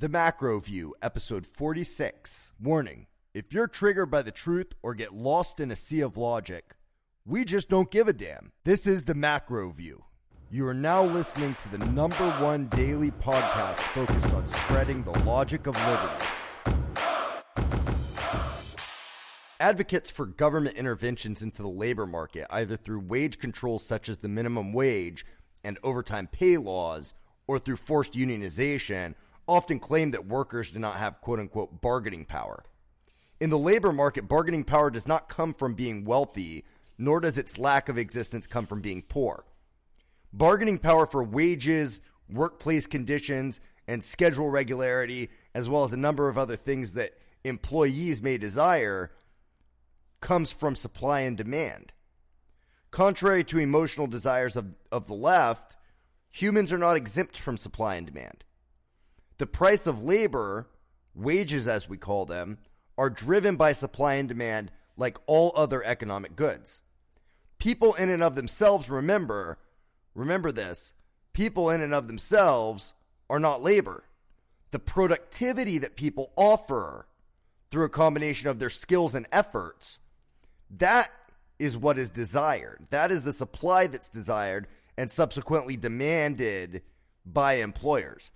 The Macro View, episode 46. Warning if you're triggered by the truth or get lost in a sea of logic, we just don't give a damn. This is The Macro View. You are now listening to the number one daily podcast focused on spreading the logic of liberty. Advocates for government interventions into the labor market, either through wage controls such as the minimum wage and overtime pay laws, or through forced unionization, often claim that workers do not have quote unquote bargaining power. In the labor market, bargaining power does not come from being wealthy, nor does its lack of existence come from being poor. Bargaining power for wages, workplace conditions, and schedule regularity, as well as a number of other things that employees may desire, comes from supply and demand. Contrary to emotional desires of, of the left, humans are not exempt from supply and demand. The price of labor, wages as we call them, are driven by supply and demand like all other economic goods. People in and of themselves remember, remember this, people in and of themselves are not labor. The productivity that people offer through a combination of their skills and efforts, that is what is desired. That is the supply that's desired and subsequently demanded by employers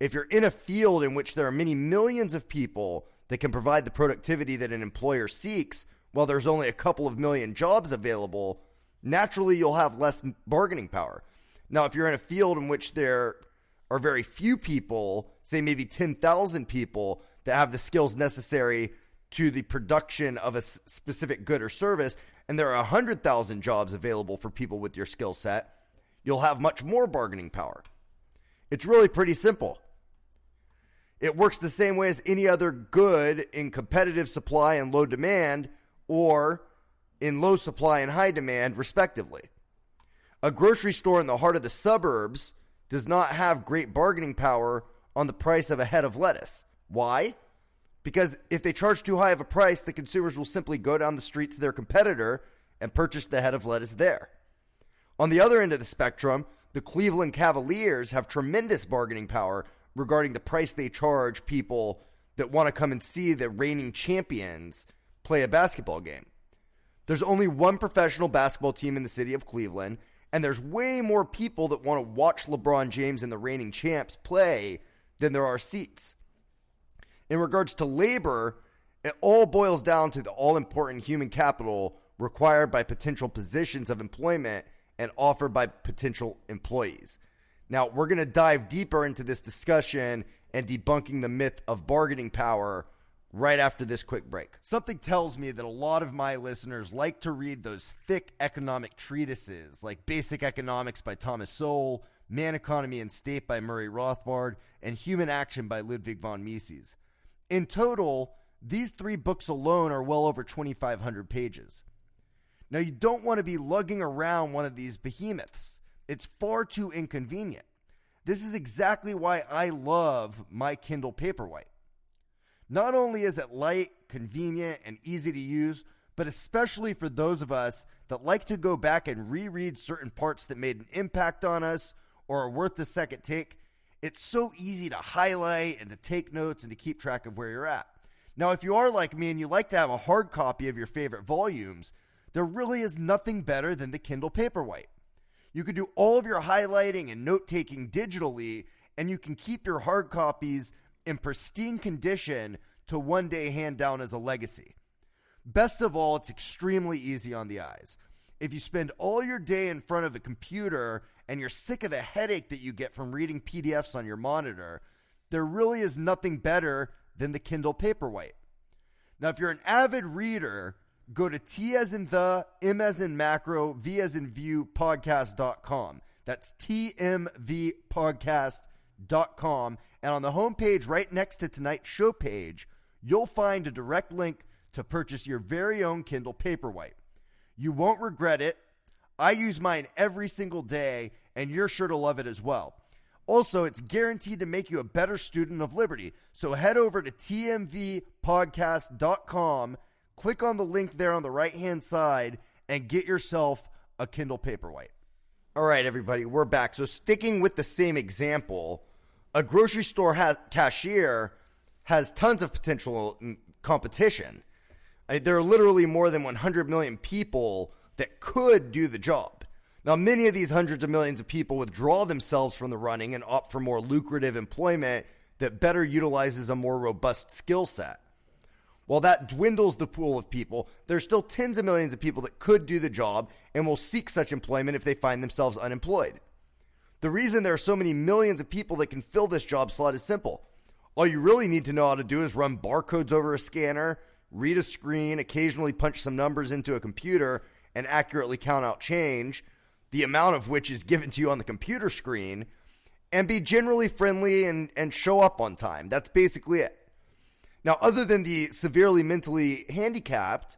if you're in a field in which there are many millions of people that can provide the productivity that an employer seeks, while there's only a couple of million jobs available, naturally you'll have less bargaining power. Now, if you're in a field in which there are very few people, say maybe 10,000 people, that have the skills necessary to the production of a specific good or service, and there are 100,000 jobs available for people with your skill set, you'll have much more bargaining power. It's really pretty simple. It works the same way as any other good in competitive supply and low demand, or in low supply and high demand, respectively. A grocery store in the heart of the suburbs does not have great bargaining power on the price of a head of lettuce. Why? Because if they charge too high of a price, the consumers will simply go down the street to their competitor and purchase the head of lettuce there. On the other end of the spectrum, the Cleveland Cavaliers have tremendous bargaining power regarding the price they charge people that want to come and see the reigning champions play a basketball game. There's only one professional basketball team in the city of Cleveland, and there's way more people that want to watch LeBron James and the reigning champs play than there are seats. In regards to labor, it all boils down to the all important human capital required by potential positions of employment and offered by potential employees. Now, we're going to dive deeper into this discussion and debunking the myth of bargaining power right after this quick break. Something tells me that a lot of my listeners like to read those thick economic treatises like Basic Economics by Thomas Sowell, Man, Economy, and State by Murray Rothbard, and Human Action by Ludwig von Mises. In total, these three books alone are well over 2,500 pages. Now, you don't want to be lugging around one of these behemoths. It's far too inconvenient. This is exactly why I love my Kindle Paperwhite. Not only is it light, convenient, and easy to use, but especially for those of us that like to go back and reread certain parts that made an impact on us or are worth the second take, it's so easy to highlight and to take notes and to keep track of where you're at. Now, if you are like me and you like to have a hard copy of your favorite volumes, there really is nothing better than the Kindle Paperwhite. You can do all of your highlighting and note taking digitally, and you can keep your hard copies in pristine condition to one day hand down as a legacy. Best of all, it's extremely easy on the eyes. If you spend all your day in front of a computer and you're sick of the headache that you get from reading PDFs on your monitor, there really is nothing better than the Kindle Paperwhite. Now, if you're an avid reader, go to T as in the, M as in macro, V as in view podcast.com. That's TMV podcast.com. And on the homepage, right next to tonight's show page, you'll find a direct link to purchase your very own Kindle Paperwhite. You won't regret it. I use mine every single day, and you're sure to love it as well. Also, it's guaranteed to make you a better student of liberty. So head over to tmvpodcast.com click on the link there on the right hand side and get yourself a Kindle Paperwhite. All right, everybody, we're back. So, sticking with the same example a grocery store has, cashier has tons of potential mm, competition. There are literally more than 100 million people that could do the job. Now, many of these hundreds of millions of people withdraw themselves from the running and opt for more lucrative employment that better utilizes a more robust skill set. While that dwindles the pool of people, there's still tens of millions of people that could do the job and will seek such employment if they find themselves unemployed. The reason there are so many millions of people that can fill this job slot is simple. All you really need to know how to do is run barcodes over a scanner, read a screen, occasionally punch some numbers into a computer, and accurately count out change, the amount of which is given to you on the computer screen, and be generally friendly and, and show up on time. That's basically it. Now, other than the severely mentally handicapped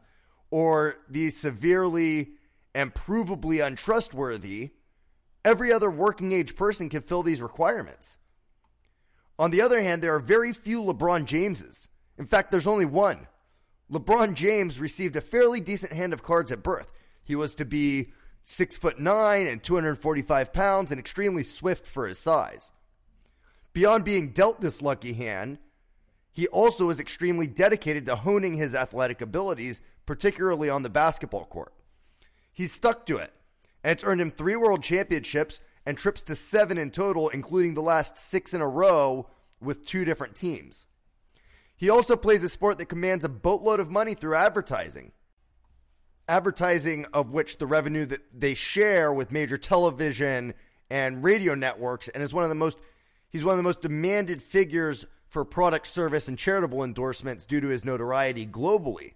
or the severely and provably untrustworthy, every other working age person can fill these requirements. On the other hand, there are very few LeBron Jameses. In fact, there's only one. LeBron James received a fairly decent hand of cards at birth. He was to be six foot nine and 245 pounds and extremely swift for his size. Beyond being dealt this lucky hand, he also is extremely dedicated to honing his athletic abilities, particularly on the basketball court. He's stuck to it, and it's earned him three world championships and trips to seven in total, including the last six in a row with two different teams. He also plays a sport that commands a boatload of money through advertising advertising of which the revenue that they share with major television and radio networks and is one of the most he's one of the most demanded figures for product service and charitable endorsements due to his notoriety globally.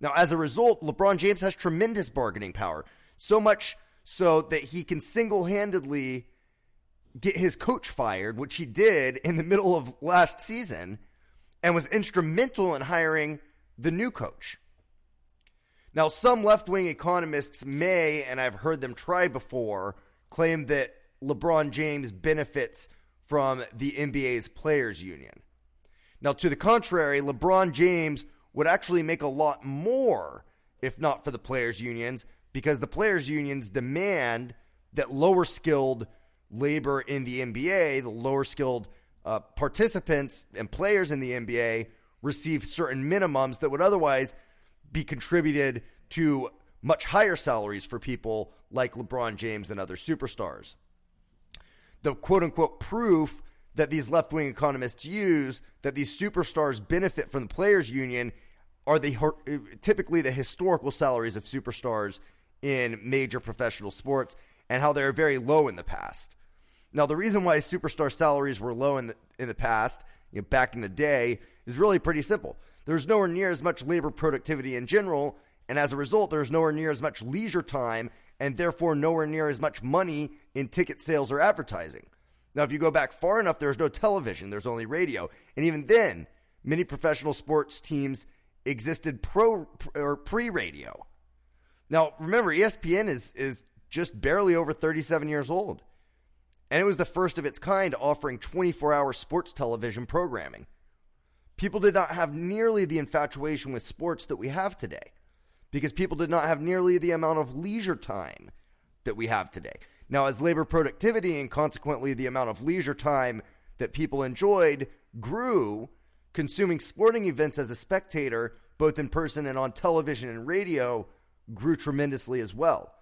Now as a result lebron james has tremendous bargaining power so much so that he can single-handedly get his coach fired which he did in the middle of last season and was instrumental in hiring the new coach. Now, some left wing economists may, and I've heard them try before, claim that LeBron James benefits from the NBA's players' union. Now, to the contrary, LeBron James would actually make a lot more if not for the players' unions, because the players' unions demand that lower skilled labor in the NBA, the lower skilled uh, participants and players in the NBA, receive certain minimums that would otherwise be contributed to much higher salaries for people like LeBron James and other superstars. The quote unquote proof that these left wing economists use that these superstars benefit from the players' union are the typically the historical salaries of superstars in major professional sports and how they're very low in the past. Now, the reason why superstar salaries were low in the in the past, you know, back in the day, is really pretty simple there's nowhere near as much labor productivity in general, and as a result, there's nowhere near as much leisure time, and therefore nowhere near as much money in ticket sales or advertising. Now, if you go back far enough, there's no television, there's only radio. And even then, many professional sports teams existed pro or pre-radio. Now, remember, ESPN is is just barely over 37 years old. And it was the first of its kind offering 24-hour sports television programming people did not have nearly the infatuation with sports that we have today because people did not have nearly the amount of leisure time that we have today. Now, as labor productivity and consequently the amount of leisure time that people enjoyed grew, consuming sporting events as a spectator, both in person and on television and radio, grew tremendously as well.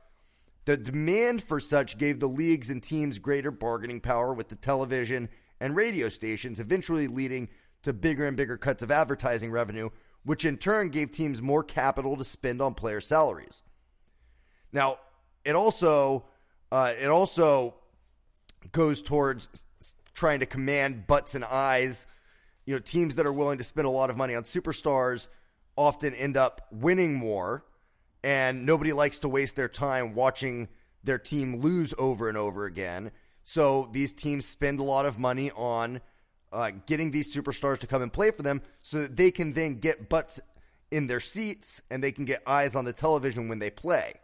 The demand for such gave the leagues and teams greater bargaining power with the television and radio stations, eventually leading to bigger and bigger cuts of advertising revenue, which in turn gave teams more capital to spend on player salaries. Now, it also uh, it also goes towards trying to command butts and eyes. You know, teams that are willing to spend a lot of money on superstars often end up winning more, and nobody likes to waste their time watching their team lose over and over again. So these teams spend a lot of money on uh, getting these superstars to come and play for them so that they can then get butts in their seats and they can get eyes on the television when they play.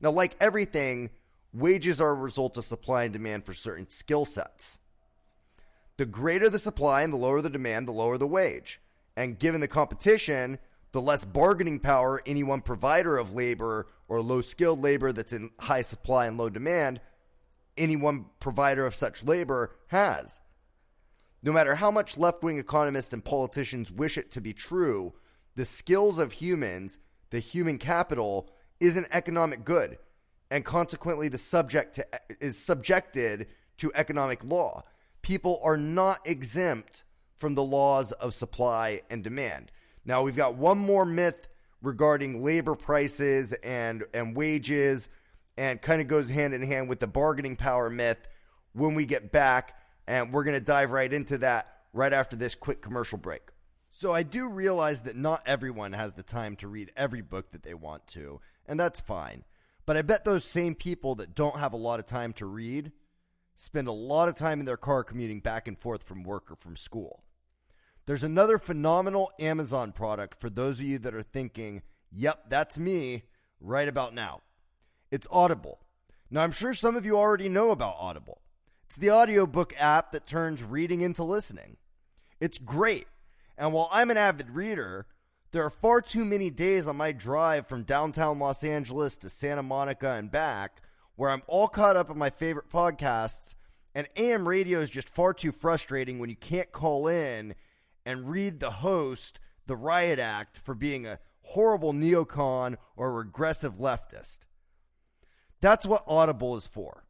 Now, like everything, wages are a result of supply and demand for certain skill sets. The greater the supply and the lower the demand, the lower the wage. And given the competition, the less bargaining power any one provider of labor or low skilled labor that's in high supply and low demand, any one provider of such labor has. No matter how much left wing economists and politicians wish it to be true, the skills of humans, the human capital, is an economic good, and consequently, the subject to, is subjected to economic law. People are not exempt from the laws of supply and demand. Now, we've got one more myth regarding labor prices and, and wages, and kind of goes hand in hand with the bargaining power myth when we get back. And we're going to dive right into that right after this quick commercial break. So, I do realize that not everyone has the time to read every book that they want to, and that's fine. But I bet those same people that don't have a lot of time to read spend a lot of time in their car commuting back and forth from work or from school. There's another phenomenal Amazon product for those of you that are thinking, yep, that's me right about now. It's Audible. Now, I'm sure some of you already know about Audible. It's the audiobook app that turns reading into listening. It's great. And while I'm an avid reader, there are far too many days on my drive from downtown Los Angeles to Santa Monica and back where I'm all caught up on my favorite podcasts, and AM radio is just far too frustrating when you can't call in and read the host the riot act for being a horrible neocon or regressive leftist. That's what Audible is for.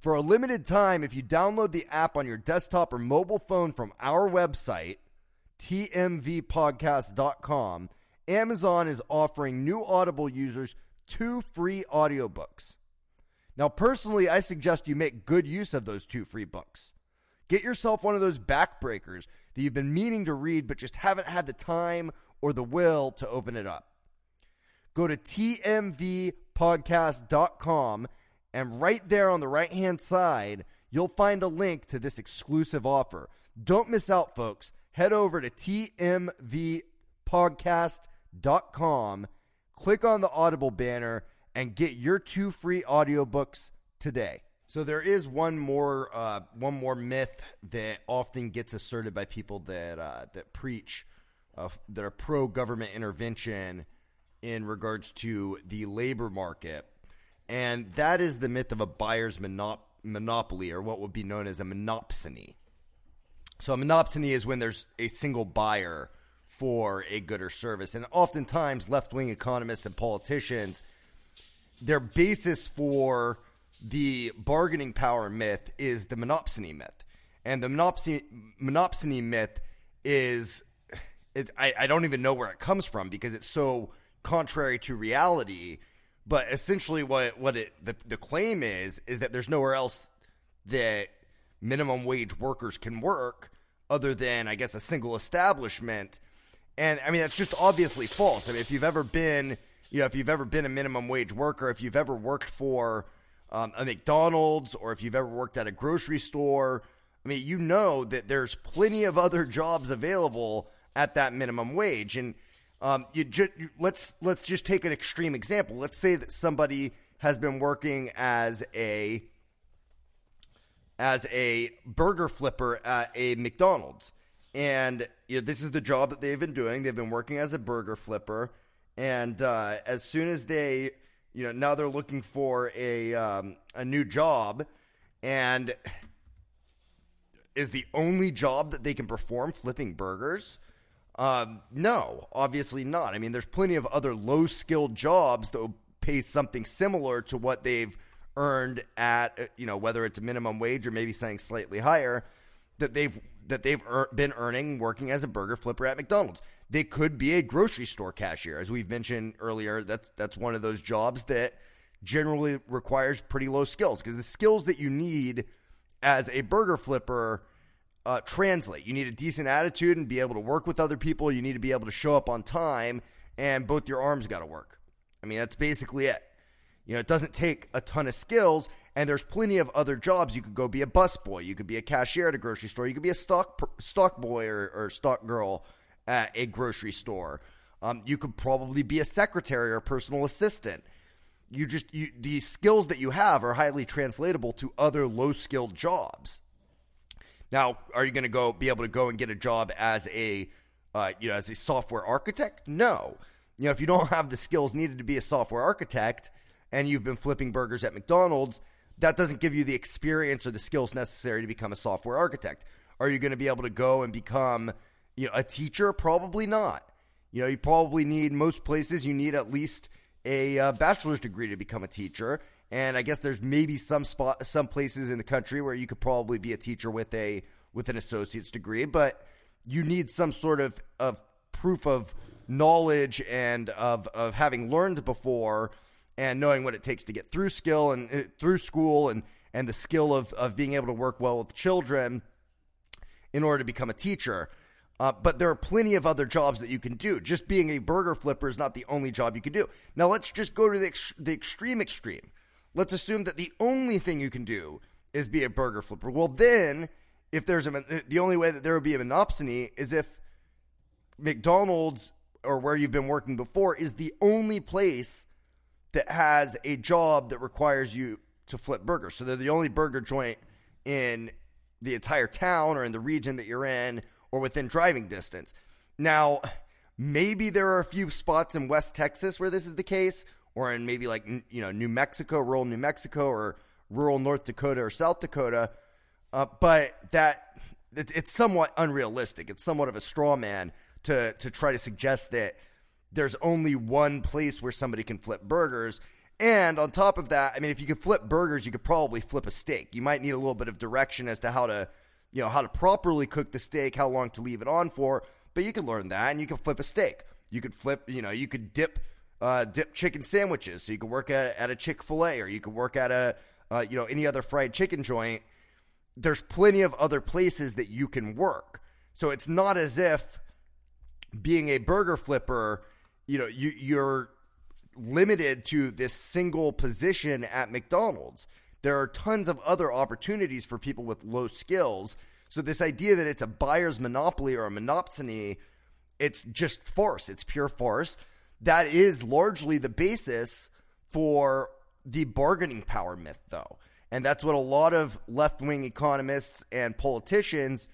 For a limited time, if you download the app on your desktop or mobile phone from our website, tmvpodcast.com, Amazon is offering new Audible users two free audiobooks. Now, personally, I suggest you make good use of those two free books. Get yourself one of those backbreakers that you've been meaning to read but just haven't had the time or the will to open it up. Go to tmvpodcast.com and right there on the right hand side, you'll find a link to this exclusive offer. Don't miss out, folks. Head over to tmvpodcast.com, click on the Audible banner, and get your two free audiobooks today. So there is one more uh, one more myth that often gets asserted by people that uh, that preach uh, that are pro government intervention in regards to the labor market, and that is the myth of a buyer's monop- monopoly, or what would be known as a monopsony. So a monopsony is when there's a single buyer for a good or service, and oftentimes left wing economists and politicians, their basis for the bargaining power myth is the monopsony myth. And the monopsony, monopsony myth is, it, I, I don't even know where it comes from because it's so contrary to reality. But essentially, what, what it, the, the claim is, is that there's nowhere else that minimum wage workers can work other than, I guess, a single establishment. And I mean, that's just obviously false. I mean, if you've ever been, you know, if you've ever been a minimum wage worker, if you've ever worked for, um, a McDonald's or if you've ever worked at a grocery store, I mean, you know that there's plenty of other jobs available at that minimum wage. And um, you just let's let's just take an extreme example. Let's say that somebody has been working as a as a burger flipper at a McDonald's, and you know this is the job that they've been doing. They've been working as a burger flipper, and uh, as soon as they you know now they're looking for a um, a new job, and is the only job that they can perform flipping burgers. Um, no, obviously not. I mean, there's plenty of other low skilled jobs that will pay something similar to what they've earned at you know whether it's a minimum wage or maybe something slightly higher that they've that they've er- been earning working as a burger flipper at McDonald's. They could be a grocery store cashier, as we've mentioned earlier. That's that's one of those jobs that generally requires pretty low skills because the skills that you need as a burger flipper uh, translate. You need a decent attitude and be able to work with other people. You need to be able to show up on time, and both your arms got to work. I mean, that's basically it. You know, it doesn't take a ton of skills, and there's plenty of other jobs. You could go be a busboy, you could be a cashier at a grocery store, you could be a stock stock boy or, or stock girl at a grocery store. Um, you could probably be a secretary or personal assistant. You just you, the skills that you have are highly translatable to other low skilled jobs. Now, are you going to go be able to go and get a job as a uh, you know as a software architect? No. You know, if you don't have the skills needed to be a software architect and you've been flipping burgers at McDonald's, that doesn't give you the experience or the skills necessary to become a software architect. Are you going to be able to go and become, you know, a teacher? Probably not. You know, you probably need most places you need at least a uh, bachelor's degree to become a teacher. And I guess there's maybe some spot, some places in the country where you could probably be a teacher with a with an associate's degree, but you need some sort of of proof of knowledge and of of having learned before and knowing what it takes to get through skill and uh, through school and and the skill of of being able to work well with children in order to become a teacher. Uh, but there are plenty of other jobs that you can do. Just being a burger flipper is not the only job you can do. Now let's just go to the ex- the extreme extreme. Let's assume that the only thing you can do is be a burger flipper. Well, then if there's a the only way that there would be a monopsony is if McDonald's or where you've been working before is the only place that has a job that requires you to flip burgers. So they're the only burger joint in the entire town or in the region that you're in or within driving distance. Now, maybe there are a few spots in West Texas where this is the case or in maybe like you know New Mexico, rural New Mexico or rural North Dakota or South Dakota. Uh, but that it, it's somewhat unrealistic. It's somewhat of a straw man to to try to suggest that there's only one place where somebody can flip burgers. And on top of that, I mean, if you could flip burgers, you could probably flip a steak. You might need a little bit of direction as to how to, you know, how to properly cook the steak, how long to leave it on for. But you can learn that, and you can flip a steak. You could flip, you know, you could dip, uh, dip chicken sandwiches. So you could work at, at a Chick Fil A, or you could work at a, uh, you know, any other fried chicken joint. There's plenty of other places that you can work. So it's not as if being a burger flipper, you know, you you're limited to this single position at McDonald's. There are tons of other opportunities for people with low skills. So this idea that it's a buyer's monopoly or a monopsony, it's just farce. It's pure farce. That is largely the basis for the bargaining power myth, though. And that's what a lot of left wing economists and politicians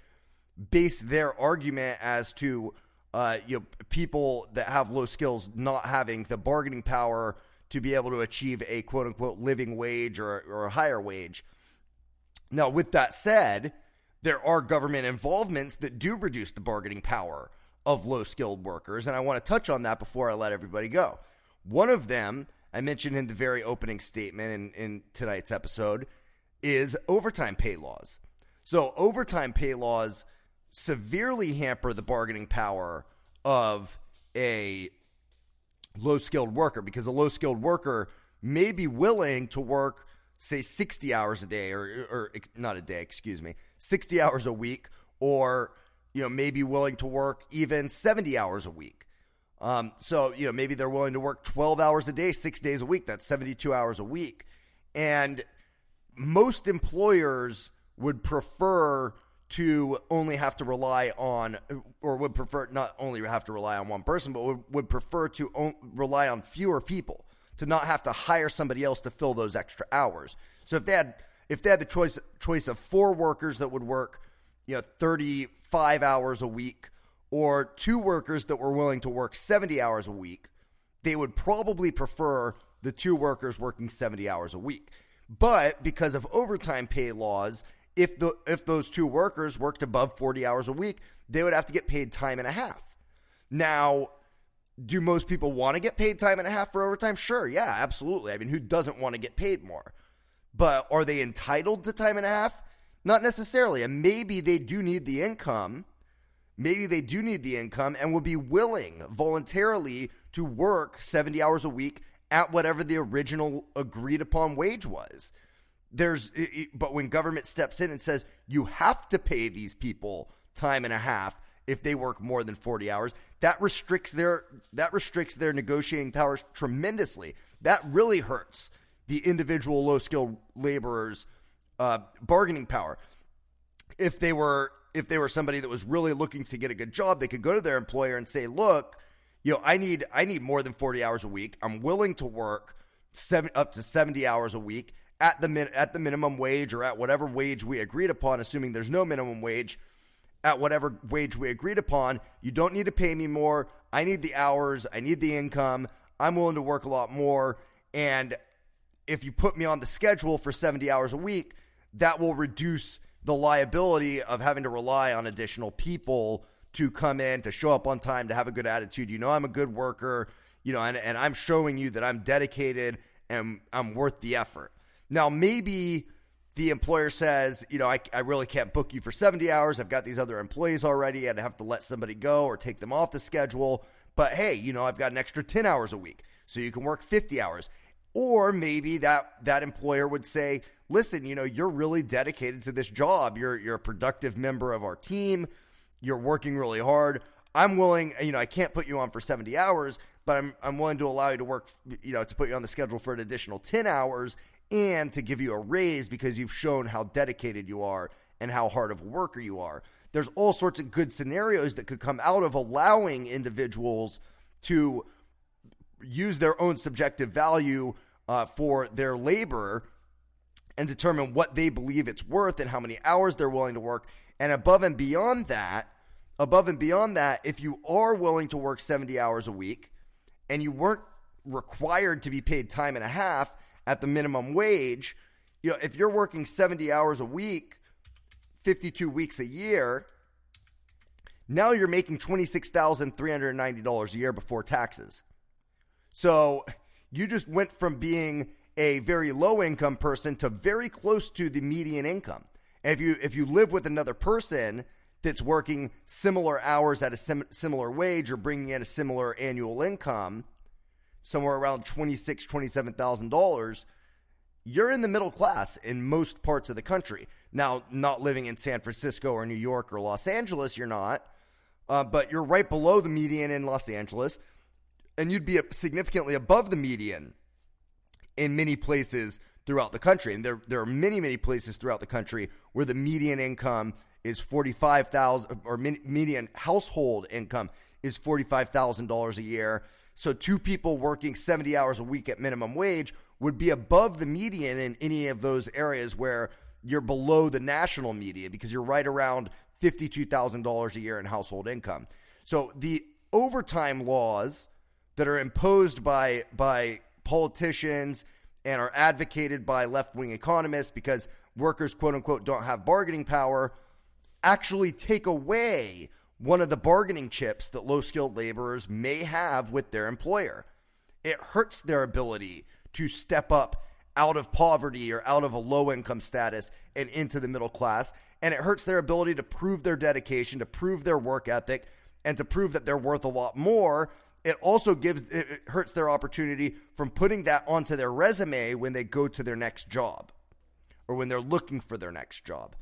base their argument as to uh, you know, people that have low skills not having the bargaining power to be able to achieve a quote unquote living wage or, or a higher wage. Now, with that said, there are government involvements that do reduce the bargaining power of low skilled workers. And I want to touch on that before I let everybody go. One of them, I mentioned in the very opening statement in, in tonight's episode, is overtime pay laws. So, overtime pay laws severely hamper the bargaining power of a low skilled worker because a low skilled worker may be willing to work say 60 hours a day or, or not a day excuse me 60 hours a week or you know maybe willing to work even 70 hours a week. Um, so you know maybe they're willing to work 12 hours a day six days a week that's 72 hours a week. And most employers would prefer to only have to rely on, or would prefer not only have to rely on one person, but would, would prefer to on, rely on fewer people to not have to hire somebody else to fill those extra hours. So if they had if they had the choice choice of four workers that would work, you know, 35 hours a week or two workers that were willing to work 70 hours a week, they would probably prefer the two workers working 70 hours a week. But because of overtime pay laws if the if those two workers worked above 40 hours a week, they would have to get paid time and a half. Now, do most people want to get paid time and a half for overtime? Sure, yeah, absolutely. I mean, who doesn't want to get paid more? But are they entitled to time and a half? Not necessarily. And maybe they do need the income. Maybe they do need the income and would be willing voluntarily to work 70 hours a week at whatever the original agreed upon wage was there's but when government steps in and says you have to pay these people time and a half if they work more than 40 hours that restricts their that restricts their negotiating powers tremendously. That really hurts the individual low skilled laborers uh, bargaining power. If they were if they were somebody that was really looking to get a good job they could go to their employer and say look you know i need i need more than 40 hours a week. I'm willing to work seven up to 70 hours a week at the min- at the minimum wage or at whatever wage we agreed upon, assuming there's no minimum wage, at whatever wage we agreed upon. You don't need to pay me more. I need the hours. I need the income. I'm willing to work a lot more. And if you put me on the schedule for 70 hours a week, that will reduce the liability of having to rely on additional people to come in, to show up on time, to have a good attitude. You know, I'm a good worker, you know, and, and I'm showing you that I'm dedicated and I'm worth the effort. Now, maybe the employer says, you know, I, I really can't book you for 70 hours. I've got these other employees already. And I'd have to let somebody go or take them off the schedule. But hey, you know, I've got an extra 10 hours a week. So you can work 50 hours. Or maybe that that employer would say, "Listen, you know, you're really dedicated to this job. You're you're a productive member of our team. You're working really hard. I'm willing, you know, I can't put you on for 70 hours, but I'm I'm willing to allow you to work, you know, to put you on the schedule for an additional 10 hours and to give you a raise because you've shown how dedicated you are and how hard of a worker you are." There's all sorts of good scenarios that could come out of allowing individuals to use their own subjective value uh, for their labor and determine what they believe it's worth and how many hours they're willing to work. And above and beyond that, above and beyond that, if you are willing to work 70 hours a week and you weren't required to be paid time and a half at the minimum wage, you know, if you're working 70 hours a week, 52 weeks a year, now you're making $26,390 a year before taxes. So you just went from being a very low income person to very close to the median income. And if you if you live with another person that's working similar hours at a sim- similar wage or bringing in a similar annual income, somewhere around twenty six, twenty seven thousand dollars, you're in the middle class in most parts of the country. Now, not living in San Francisco or New York or Los Angeles, you're not, uh, but you're right below the median in Los Angeles and you'd be significantly above the median in many places throughout the country. And there, there are many, many places throughout the country where the median income is 45,000 or median household income is $45,000 a year. So two people working 70 hours a week at minimum wage would be above the median in any of those areas where you're below the national median because you're right around $52,000 a year in household income. So the overtime laws that are imposed by by politicians and are advocated by left wing economists because workers, quote unquote, don't have bargaining power, actually take away one of the bargaining chips that low skilled laborers may have with their employer. It hurts their ability to step up out of poverty or out of a low income status and into the middle class. And it hurts their ability to prove their dedication, to prove their work ethic, and to prove that they're worth a lot more it also gives it hurts their opportunity from putting that onto their resume when they go to their next job or when they're looking for their next job.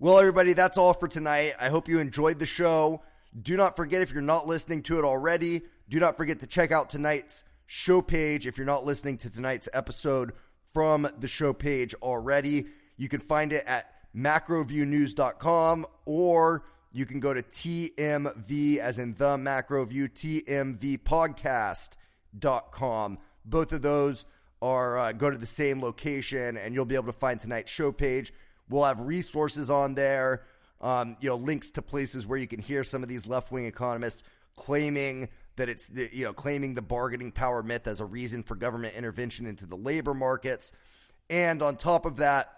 Well, everybody, that's all for tonight. I hope you enjoyed the show. Do not forget if you're not listening to it already, do not forget to check out tonight's show page if you're not listening to tonight's episode from the show page already. You can find it at macroviewnews.com or you can go to TMV, as in the macro view, TMVpodcast.com. Both of those are uh, go to the same location, and you'll be able to find tonight's show page. We'll have resources on there, um, you know, links to places where you can hear some of these left wing economists claiming that it's the, you know claiming the bargaining power myth as a reason for government intervention into the labor markets, and on top of that,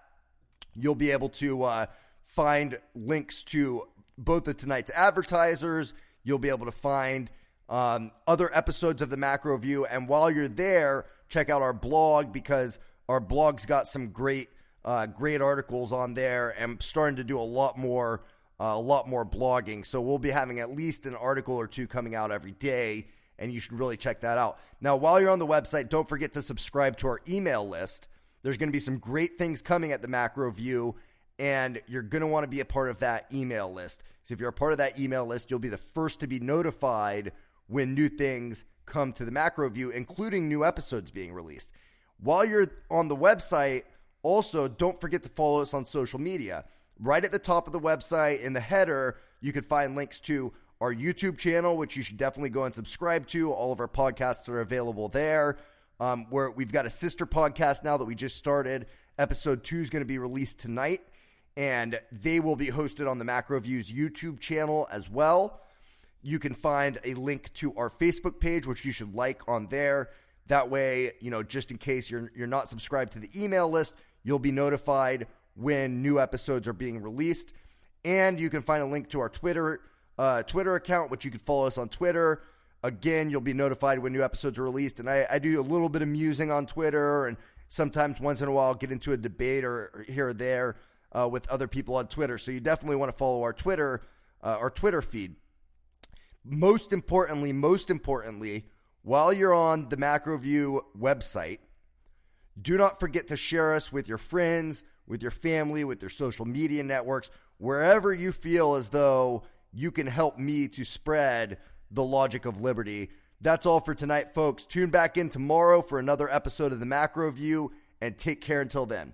you'll be able to uh, find links to both of tonight's advertisers. You'll be able to find um, other episodes of the Macro View. And while you're there, check out our blog because our blog's got some great, uh, great articles on there. And starting to do a lot more, uh, a lot more blogging. So we'll be having at least an article or two coming out every day, and you should really check that out. Now, while you're on the website, don't forget to subscribe to our email list. There's going to be some great things coming at the Macro View and you're going to want to be a part of that email list. So if you're a part of that email list, you'll be the first to be notified when new things come to the macro view, including new episodes being released. While you're on the website, also don't forget to follow us on social media. Right at the top of the website in the header, you can find links to our YouTube channel, which you should definitely go and subscribe to. All of our podcasts are available there. Um, where we've got a sister podcast now that we just started. Episode two is going to be released tonight and they will be hosted on the Macro Views YouTube channel as well. You can find a link to our Facebook page, which you should like on there. That way, you know, just in case you're you're not subscribed to the email list, you'll be notified when new episodes are being released. And you can find a link to our Twitter uh, Twitter account, which you can follow us on Twitter. Again, you'll be notified when new episodes are released. And I, I do a little bit of musing on Twitter, and sometimes once in a while get into a debate or, or here or there uh, with other people on Twitter. So you definitely want to follow our Twitter, uh, our Twitter feed. Most importantly, most importantly, while you're on the MacroView website, do not forget to share us with your friends, with your family, with your social media networks, wherever you feel as though you can help me to spread the logic of liberty. That's all for tonight, folks. Tune back in tomorrow for another episode of the Macro View and take care until then.